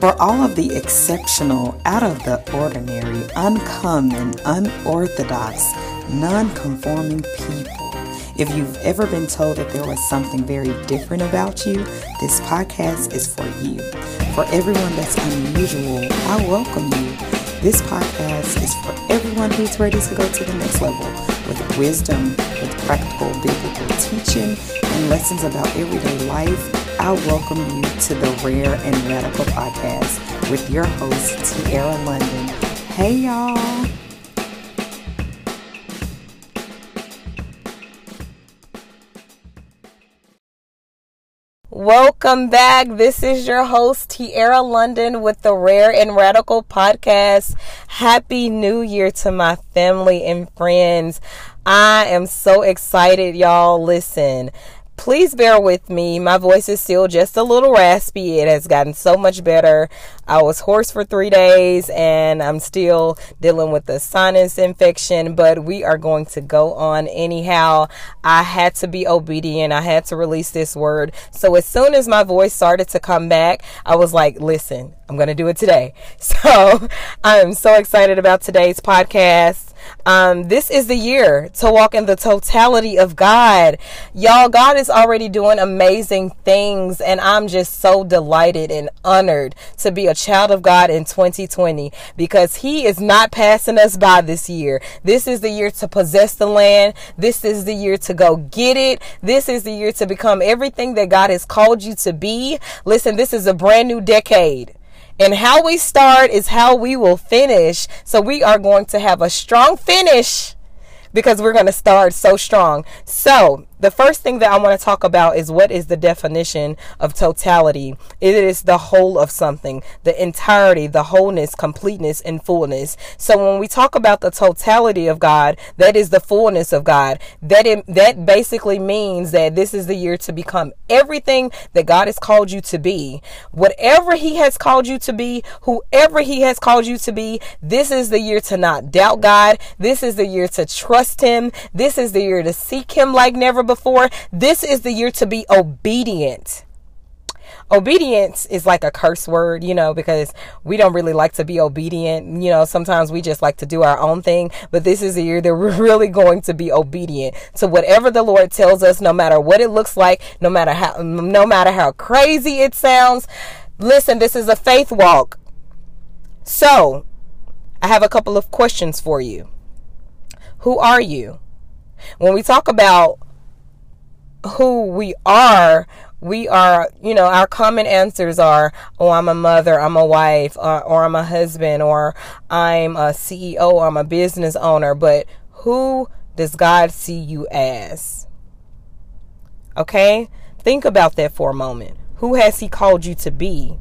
for all of the exceptional, out of the ordinary, uncommon, unorthodox, non conforming people. If you've ever been told that there was something very different about you, this podcast is for you. For everyone that's unusual, I welcome you. This podcast is for everyone who's ready to go to the next level with wisdom, with practical biblical teaching, and lessons about everyday life I welcome you to the Rare and Radical podcast with your host, Tiara London. Hey, y'all. Welcome back. This is your host, Tiara London, with the Rare and Radical podcast. Happy New Year to my family and friends. I am so excited, y'all. Listen, please bear with me. My voice is still just a little raspy. It has gotten so much better. I was hoarse for three days and I'm still dealing with the sinus infection, but we are going to go on anyhow. I had to be obedient. I had to release this word. So as soon as my voice started to come back, I was like, listen, I'm going to do it today. So I'm so excited about today's podcast. Um, this is the year to walk in the totality of God. Y'all, God is already doing amazing things, and I'm just so delighted and honored to be a child of God in 2020 because He is not passing us by this year. This is the year to possess the land. This is the year to go get it. This is the year to become everything that God has called you to be. Listen, this is a brand new decade. And how we start is how we will finish. So we are going to have a strong finish because we're going to start so strong. So, the first thing that I want to talk about is what is the definition of totality? It is the whole of something, the entirety, the wholeness, completeness, and fullness. So when we talk about the totality of God, that is the fullness of God. That it, that basically means that this is the year to become everything that God has called you to be. Whatever He has called you to be, whoever He has called you to be, this is the year to not doubt God. This is the year to trust Him. This is the year to seek Him like never before. This is the year to be obedient. Obedience is like a curse word, you know, because we don't really like to be obedient. You know, sometimes we just like to do our own thing, but this is a year that we're really going to be obedient to whatever the Lord tells us, no matter what it looks like, no matter how, no matter how crazy it sounds. Listen, this is a faith walk. So, I have a couple of questions for you. Who are you? When we talk about who we are, we are, you know, our common answers are, oh, I'm a mother, I'm a wife, or, or I'm a husband, or I'm a CEO, I'm a business owner. But who does God see you as? Okay? Think about that for a moment. Who has He called you to be?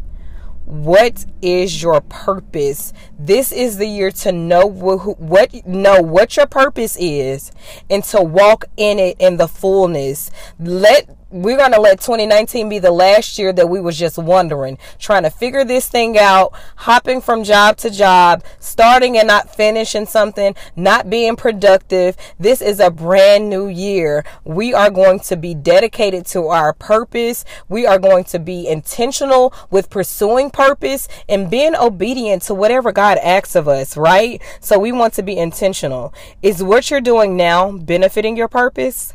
What is your purpose? This is the year to know what, what know what your purpose is and to walk in it in the fullness. Let we're going to let 2019 be the last year that we was just wondering, trying to figure this thing out, hopping from job to job, starting and not finishing something, not being productive. This is a brand new year. We are going to be dedicated to our purpose. We are going to be intentional with pursuing purpose and being obedient to whatever God asks of us, right? So we want to be intentional. Is what you're doing now benefiting your purpose?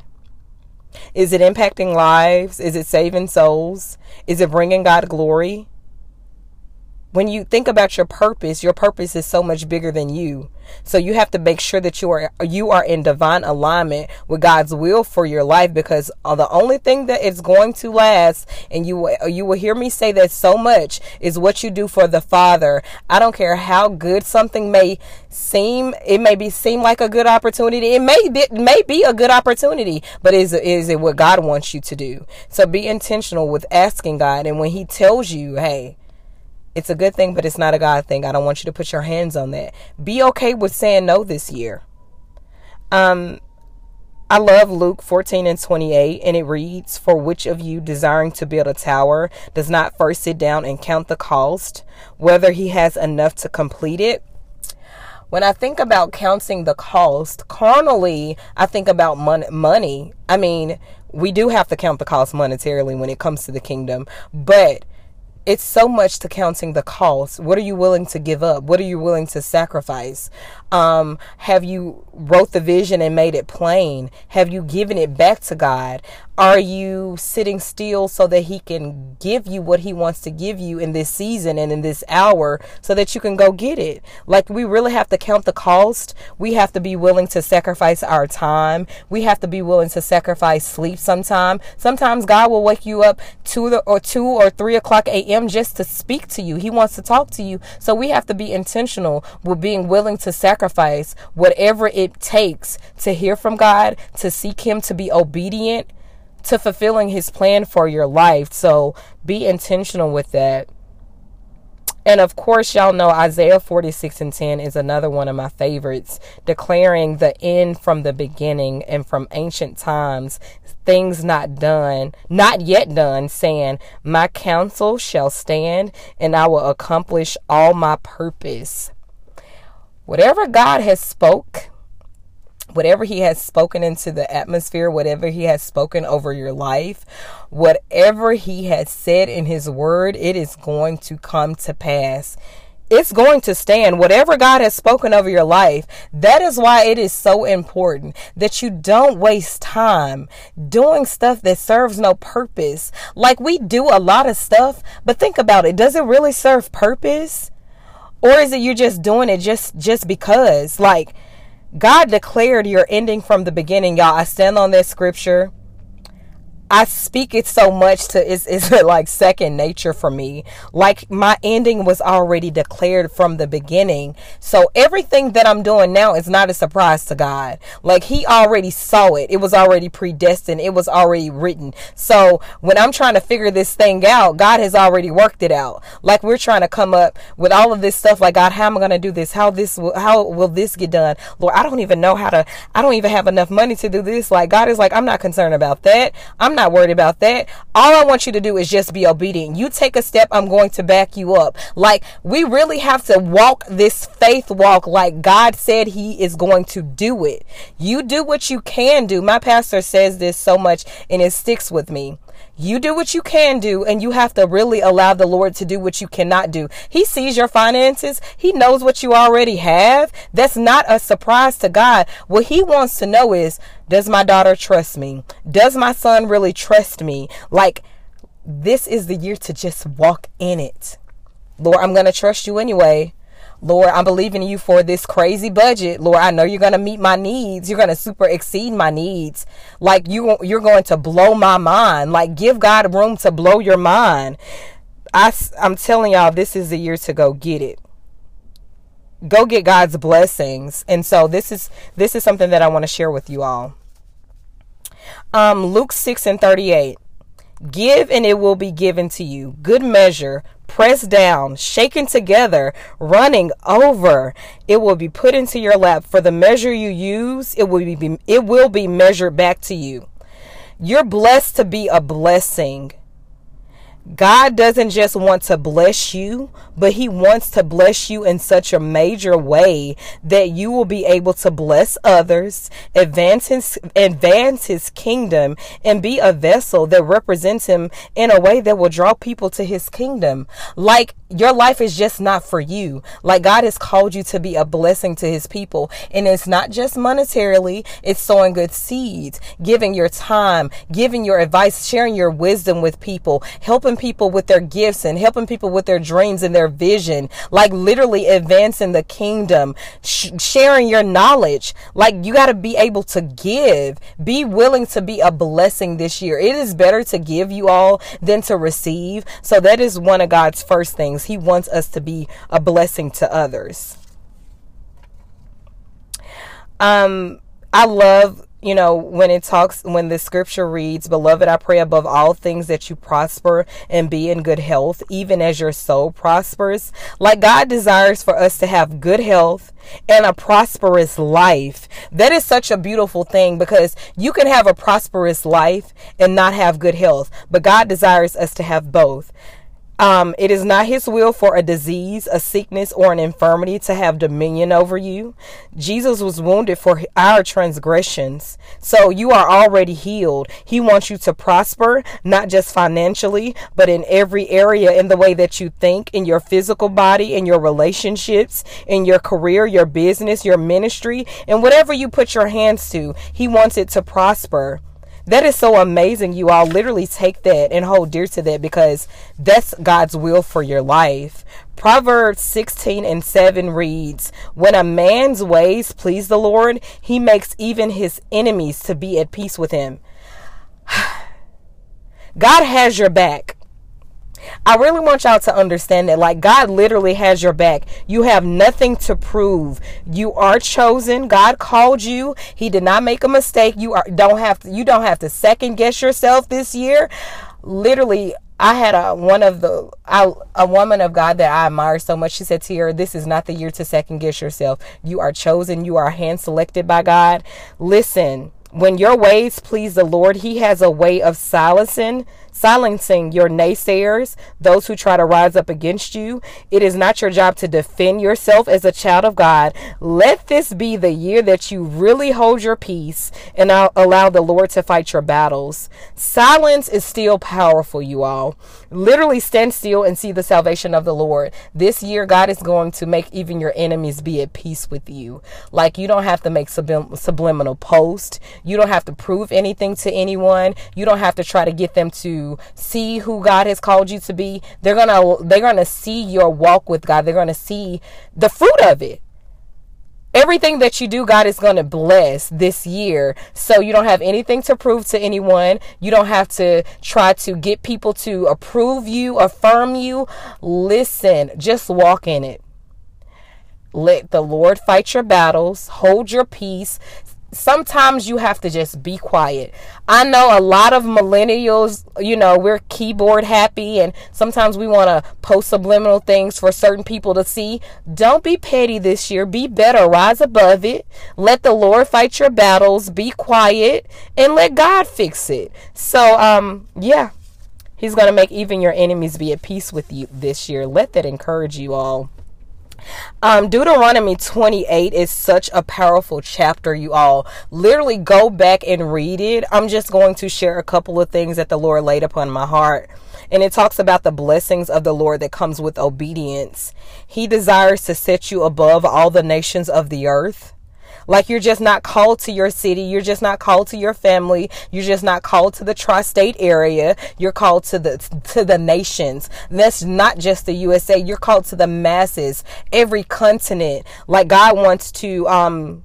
Is it impacting lives? Is it saving souls? Is it bringing God glory? When you think about your purpose, your purpose is so much bigger than you. So you have to make sure that you are you are in divine alignment with God's will for your life because uh, the only thing that is going to last and you you will hear me say that so much is what you do for the Father. I don't care how good something may seem it may be seem like a good opportunity. It may be may be a good opportunity, but is is it what God wants you to do? So be intentional with asking God and when he tells you, "Hey, it's a good thing, but it's not a God thing. I don't want you to put your hands on that. Be okay with saying no this year. Um, I love Luke 14 and 28, and it reads, For which of you desiring to build a tower does not first sit down and count the cost, whether he has enough to complete it? When I think about counting the cost, carnally, I think about mon- money. I mean, we do have to count the cost monetarily when it comes to the kingdom, but it's so much to counting the cost. What are you willing to give up? What are you willing to sacrifice? Um, have you wrote the vision and made it plain? Have you given it back to God? Are you sitting still so that He can give you what He wants to give you in this season and in this hour so that you can go get it? Like, we really have to count the cost. We have to be willing to sacrifice our time. We have to be willing to sacrifice sleep sometime. Sometimes God will wake you up two or two or three o'clock a.m. just to speak to you. He wants to talk to you. So we have to be intentional with being willing to sacrifice whatever it takes to hear from God, to seek Him, to be obedient to fulfilling his plan for your life. So be intentional with that. And of course, y'all know Isaiah 46 and 10 is another one of my favorites, declaring the end from the beginning and from ancient times, things not done, not yet done, saying, My counsel shall stand and I will accomplish all my purpose. Whatever God has spoke, whatever he has spoken into the atmosphere, whatever he has spoken over your life, whatever he has said in his word, it is going to come to pass. It's going to stand. Whatever God has spoken over your life, that is why it is so important that you don't waste time doing stuff that serves no purpose. Like we do a lot of stuff, but think about it. Does it really serve purpose? Or is it you're just doing it just just because? Like God declared your ending from the beginning, y'all. I stand on that scripture. I speak it so much to it's, it's like second nature for me. Like my ending was already declared from the beginning. So everything that I'm doing now is not a surprise to God. Like he already saw it. It was already predestined. It was already written. So when I'm trying to figure this thing out, God has already worked it out. Like we're trying to come up with all of this stuff like God, how am I going to do this? How this will, how will this get done? Lord, I don't even know how to I don't even have enough money to do this. Like God is like, I'm not concerned about that. I'm not not worried about that. All I want you to do is just be obedient. You take a step, I'm going to back you up. Like, we really have to walk this faith walk like God said He is going to do it. You do what you can do. My pastor says this so much and it sticks with me. You do what you can do, and you have to really allow the Lord to do what you cannot do. He sees your finances, He knows what you already have. That's not a surprise to God. What He wants to know is Does my daughter trust me? Does my son really trust me? Like, this is the year to just walk in it. Lord, I'm going to trust you anyway. Lord, I'm believing you for this crazy budget. Lord, I know you're going to meet my needs. You're going to super exceed my needs. Like you you're going to blow my mind. Like give God room to blow your mind. I I'm telling y'all this is the year to go get it. Go get God's blessings. And so this is this is something that I want to share with you all. Um Luke 6 and 38. Give and it will be given to you. Good measure, pressed down, shaken together, running over. It will be put into your lap. For the measure you use, it will be it will be measured back to you. You're blessed to be a blessing. God doesn't just want to bless you, but He wants to bless you in such a major way that you will be able to bless others, advance His, advance his kingdom, and be a vessel that represents Him in a way that will draw people to His kingdom. Like your life is just not for you. Like God has called you to be a blessing to His people. And it's not just monetarily, it's sowing good seeds, giving your time, giving your advice, sharing your wisdom with people, helping helping people with their gifts and helping people with their dreams and their vision, like literally advancing the kingdom, sh- sharing your knowledge. Like you got to be able to give, be willing to be a blessing this year. It is better to give you all than to receive. So that is one of God's first things. He wants us to be a blessing to others. Um, I love you know, when it talks, when the scripture reads, Beloved, I pray above all things that you prosper and be in good health, even as your soul prospers. Like God desires for us to have good health and a prosperous life. That is such a beautiful thing because you can have a prosperous life and not have good health, but God desires us to have both. Um, it is not his will for a disease, a sickness, or an infirmity to have dominion over you. Jesus was wounded for our transgressions. So you are already healed. He wants you to prosper, not just financially, but in every area in the way that you think, in your physical body, in your relationships, in your career, your business, your ministry, and whatever you put your hands to. He wants it to prosper. That is so amazing. You all literally take that and hold dear to that because that's God's will for your life. Proverbs 16 and 7 reads, When a man's ways please the Lord, he makes even his enemies to be at peace with him. God has your back. I really want y'all to understand that like God literally has your back. You have nothing to prove. You are chosen. God called you. He did not make a mistake. You are don't have to you don't have to second guess yourself this year. Literally I had a one of the I, a woman of God that I admire so much. She said to her, "This is not the year to second guess yourself. You are chosen. You are hand selected by God. Listen, when your ways please the Lord, He has a way of silencing silencing your naysayers, those who try to rise up against you. It is not your job to defend yourself as a child of God. Let this be the year that you really hold your peace and allow the Lord to fight your battles. Silence is still powerful, you all. Literally stand still and see the salvation of the Lord. This year, God is going to make even your enemies be at peace with you. Like you don't have to make sublim- subliminal post. You don't have to prove anything to anyone. You don't have to try to get them to see who God has called you to be. They're to they're to see your walk with God. They're to see the fruit of it. Everything that you do, God is going to bless this year. So you don't have anything to prove to anyone. You don't have to try to get people to approve you, affirm you. Listen, just walk in it. Let the Lord fight your battles. Hold your peace sometimes you have to just be quiet. I know a lot of millennials, you know, we're keyboard happy and sometimes we want to post subliminal things for certain people to see. Don't be petty this year. Be better. Rise above it. Let the Lord fight your battles. Be quiet and let God fix it. So, um, yeah. He's going to make even your enemies be at peace with you this year. Let that encourage you all. Um, Deuteronomy 28 is such a powerful chapter, you all. Literally go back and read it. I'm just going to share a couple of things that the Lord laid upon my heart. And it talks about the blessings of the Lord that comes with obedience. He desires to set you above all the nations of the earth. Like you're just not called to your city. You're just not called to your family. You're just not called to the tri-state area. You're called to the, to the nations. That's not just the USA. You're called to the masses, every continent. Like God wants to, um,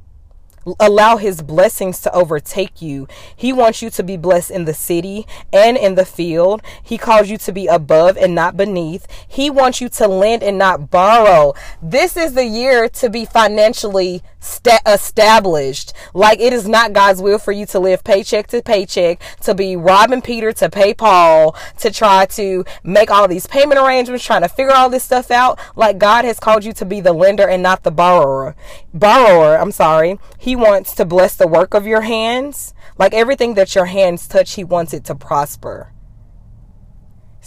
allow his blessings to overtake you. He wants you to be blessed in the city and in the field. He calls you to be above and not beneath. He wants you to lend and not borrow. This is the year to be financially sta- established. Like it is not God's will for you to live paycheck to paycheck, to be robbing Peter to pay Paul, to try to make all these payment arrangements, trying to figure all this stuff out. Like God has called you to be the lender and not the borrower. Borrower, I'm sorry. He wants to bless the work of your hands. Like everything that your hands touch, he wants it to prosper.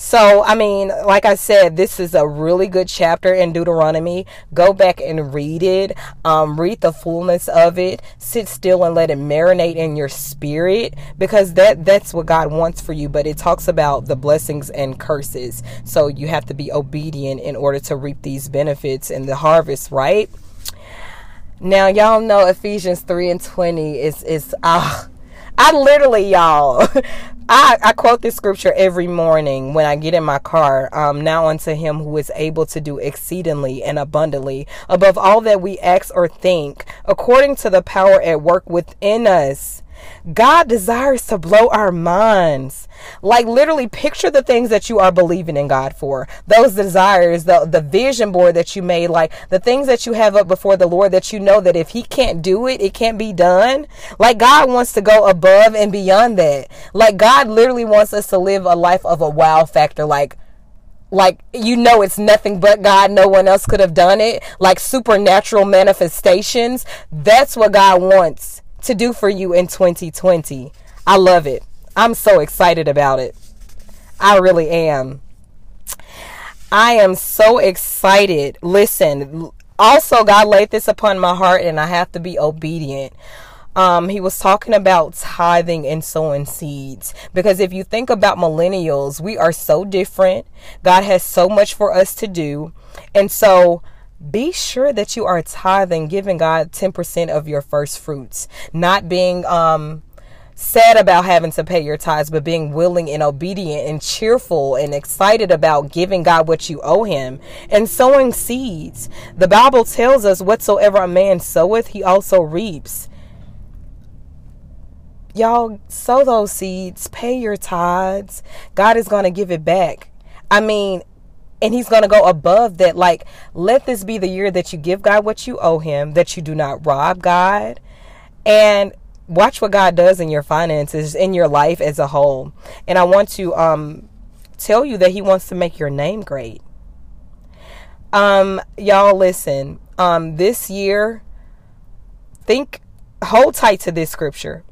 So, I mean, like I said, this is a really good chapter in Deuteronomy. Go back and read it. Um, read the fullness of it. Sit still and let it marinate in your spirit because that that's what God wants for you. But it talks about the blessings and curses. So you have to be obedient in order to reap these benefits and the harvest, right? Now y'all know Ephesians 3 and 20 is is ah I literally y'all I, I quote this scripture every morning when I get in my car. Um, now unto him who is able to do exceedingly and abundantly above all that we ask or think, according to the power at work within us. God desires to blow our minds. Like literally picture the things that you are believing in God for. Those desires, the the vision board that you made, like the things that you have up before the Lord that you know that if he can't do it, it can't be done. Like God wants to go above and beyond that. Like God literally wants us to live a life of a wow factor like like you know it's nothing but God no one else could have done it like supernatural manifestations that's what God wants to do for you in 2020. I love it. I'm so excited about it. I really am. I am so excited. Listen, also, God laid this upon my heart, and I have to be obedient. Um, he was talking about tithing and sowing seeds. Because if you think about millennials, we are so different. God has so much for us to do. And so, be sure that you are tithing, giving God 10% of your first fruits, not being um, sad about having to pay your tithes, but being willing and obedient and cheerful and excited about giving God what you owe Him and sowing seeds. The Bible tells us, whatsoever a man soweth, he also reaps. Y'all sow those seeds, pay your tithes. God is going to give it back. I mean, and he's going to go above that. Like, let this be the year that you give God what you owe him, that you do not rob God. And watch what God does in your finances, in your life as a whole. And I want to um, tell you that He wants to make your name great. Um, y'all, listen. Um, this year, think, hold tight to this scripture.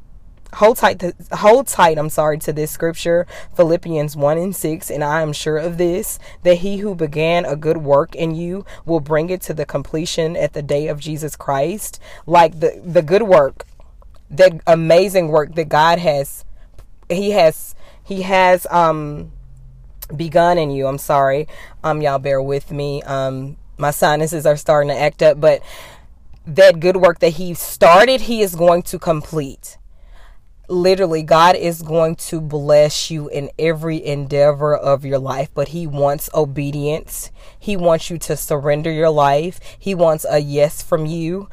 Hold tight, to, hold tight. I'm sorry to this scripture, Philippians one and six, and I am sure of this that he who began a good work in you will bring it to the completion at the day of Jesus Christ. Like the the good work that amazing work that God has he has he has um begun in you. I'm sorry. Um y'all bear with me. Um my sinuses are starting to act up, but that good work that he started, he is going to complete. Literally, God is going to bless you in every endeavor of your life, but He wants obedience. He wants you to surrender your life. He wants a yes from you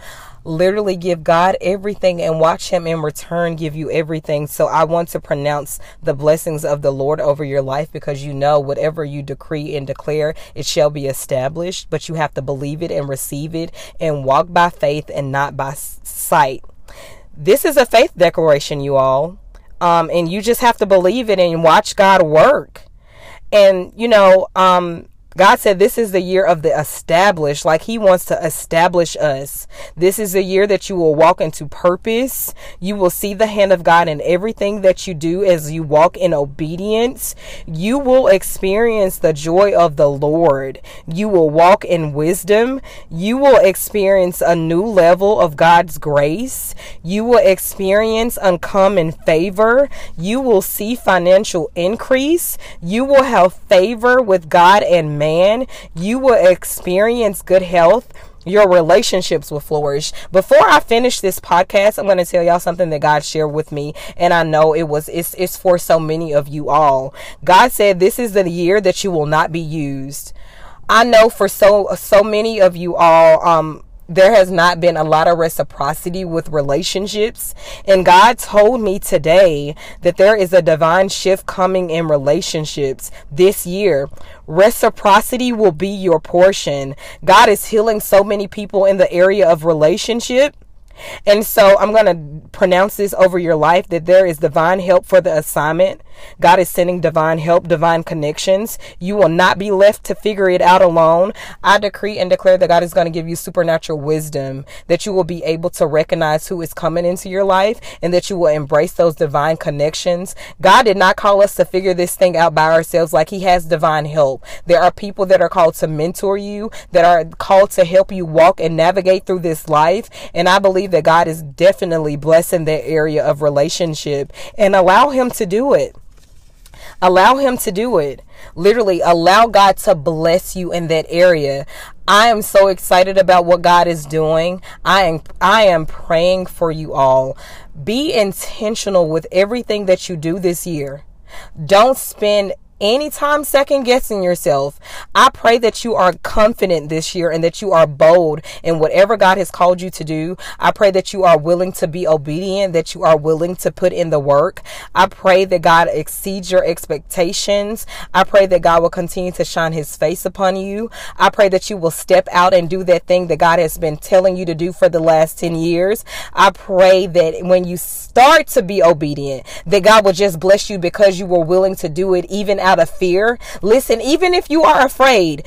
literally give God everything and watch Him in return give you everything. So I want to pronounce the blessings of the Lord over your life because you know whatever you decree and declare, it shall be established. But you have to believe it and receive it and walk by faith and not by sight. This is a faith declaration, you all. Um, and you just have to believe it and watch God work. And, you know, um, God said this is the year of the established, like He wants to establish us. This is the year that you will walk into purpose. You will see the hand of God in everything that you do as you walk in obedience. You will experience the joy of the Lord. You will walk in wisdom. You will experience a new level of God's grace. You will experience uncommon favor. You will see financial increase. You will have favor with God and man man, you will experience good health your relationships will flourish. Before I finish this podcast, I'm going to tell y'all something that God shared with me, and I know it was it's it's for so many of you all. God said this is the year that you will not be used. I know for so so many of you all um there has not been a lot of reciprocity with relationships. And God told me today that there is a divine shift coming in relationships this year. Reciprocity will be your portion. God is healing so many people in the area of relationship and so I'm going to pronounce this over your life that there is divine help for the assignment. God is sending divine help, divine connections. You will not be left to figure it out alone. I decree and declare that God is going to give you supernatural wisdom, that you will be able to recognize who is coming into your life and that you will embrace those divine connections. God did not call us to figure this thing out by ourselves like he has divine help. There are people that are called to mentor you, that are called to help you walk and navigate through this life. And I believe that God is definitely blessing that area of relationship and allow Him to do it. Allow Him to do it. Literally, allow God to bless you in that area. I am so excited about what God is doing. I am I am praying for you all. Be intentional with everything that you do this year. Don't spend anytime second guessing yourself, I pray that you are confident this year and that you are bold in whatever God has called you to do. I pray that you are willing to be obedient, that you are willing to put in the work. I pray that God exceeds your expectations. I pray that God will continue to shine his face upon you. I pray that you will step out and do that thing that God has been telling you to do for the last 10 years. I pray that when you start to be obedient, that God will just bless you because you were willing to do it even out of fear. Listen, even if you are afraid,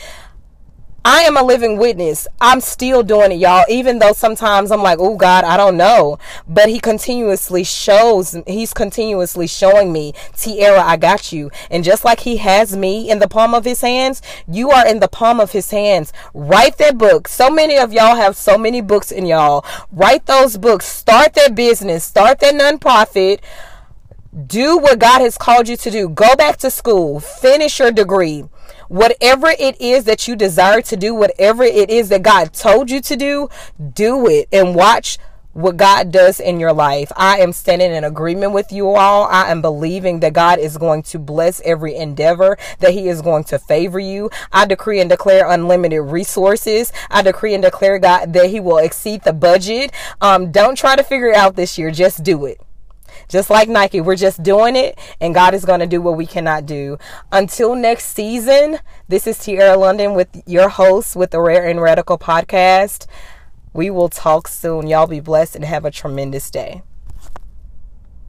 I am a living witness. I'm still doing it, y'all, even though sometimes I'm like, oh God, I don't know. But he continuously shows, he's continuously showing me, Tiara, I got you. And just like he has me in the palm of his hands, you are in the palm of his hands. Write that book. So many of y'all have so many books in y'all. Write those books. Start that business. Start that nonprofit do what God has called you to do. Go back to school, finish your degree. Whatever it is that you desire to do, whatever it is that God told you to do, do it and watch what God does in your life. I am standing in agreement with you all. I am believing that God is going to bless every endeavor, that He is going to favor you. I decree and declare unlimited resources. I decree and declare, God, that He will exceed the budget. Um, don't try to figure it out this year. Just do it. Just like Nike, we're just doing it, and God is going to do what we cannot do. Until next season, this is Tiara London with your host with the Rare and Radical podcast. We will talk soon. Y'all be blessed and have a tremendous day.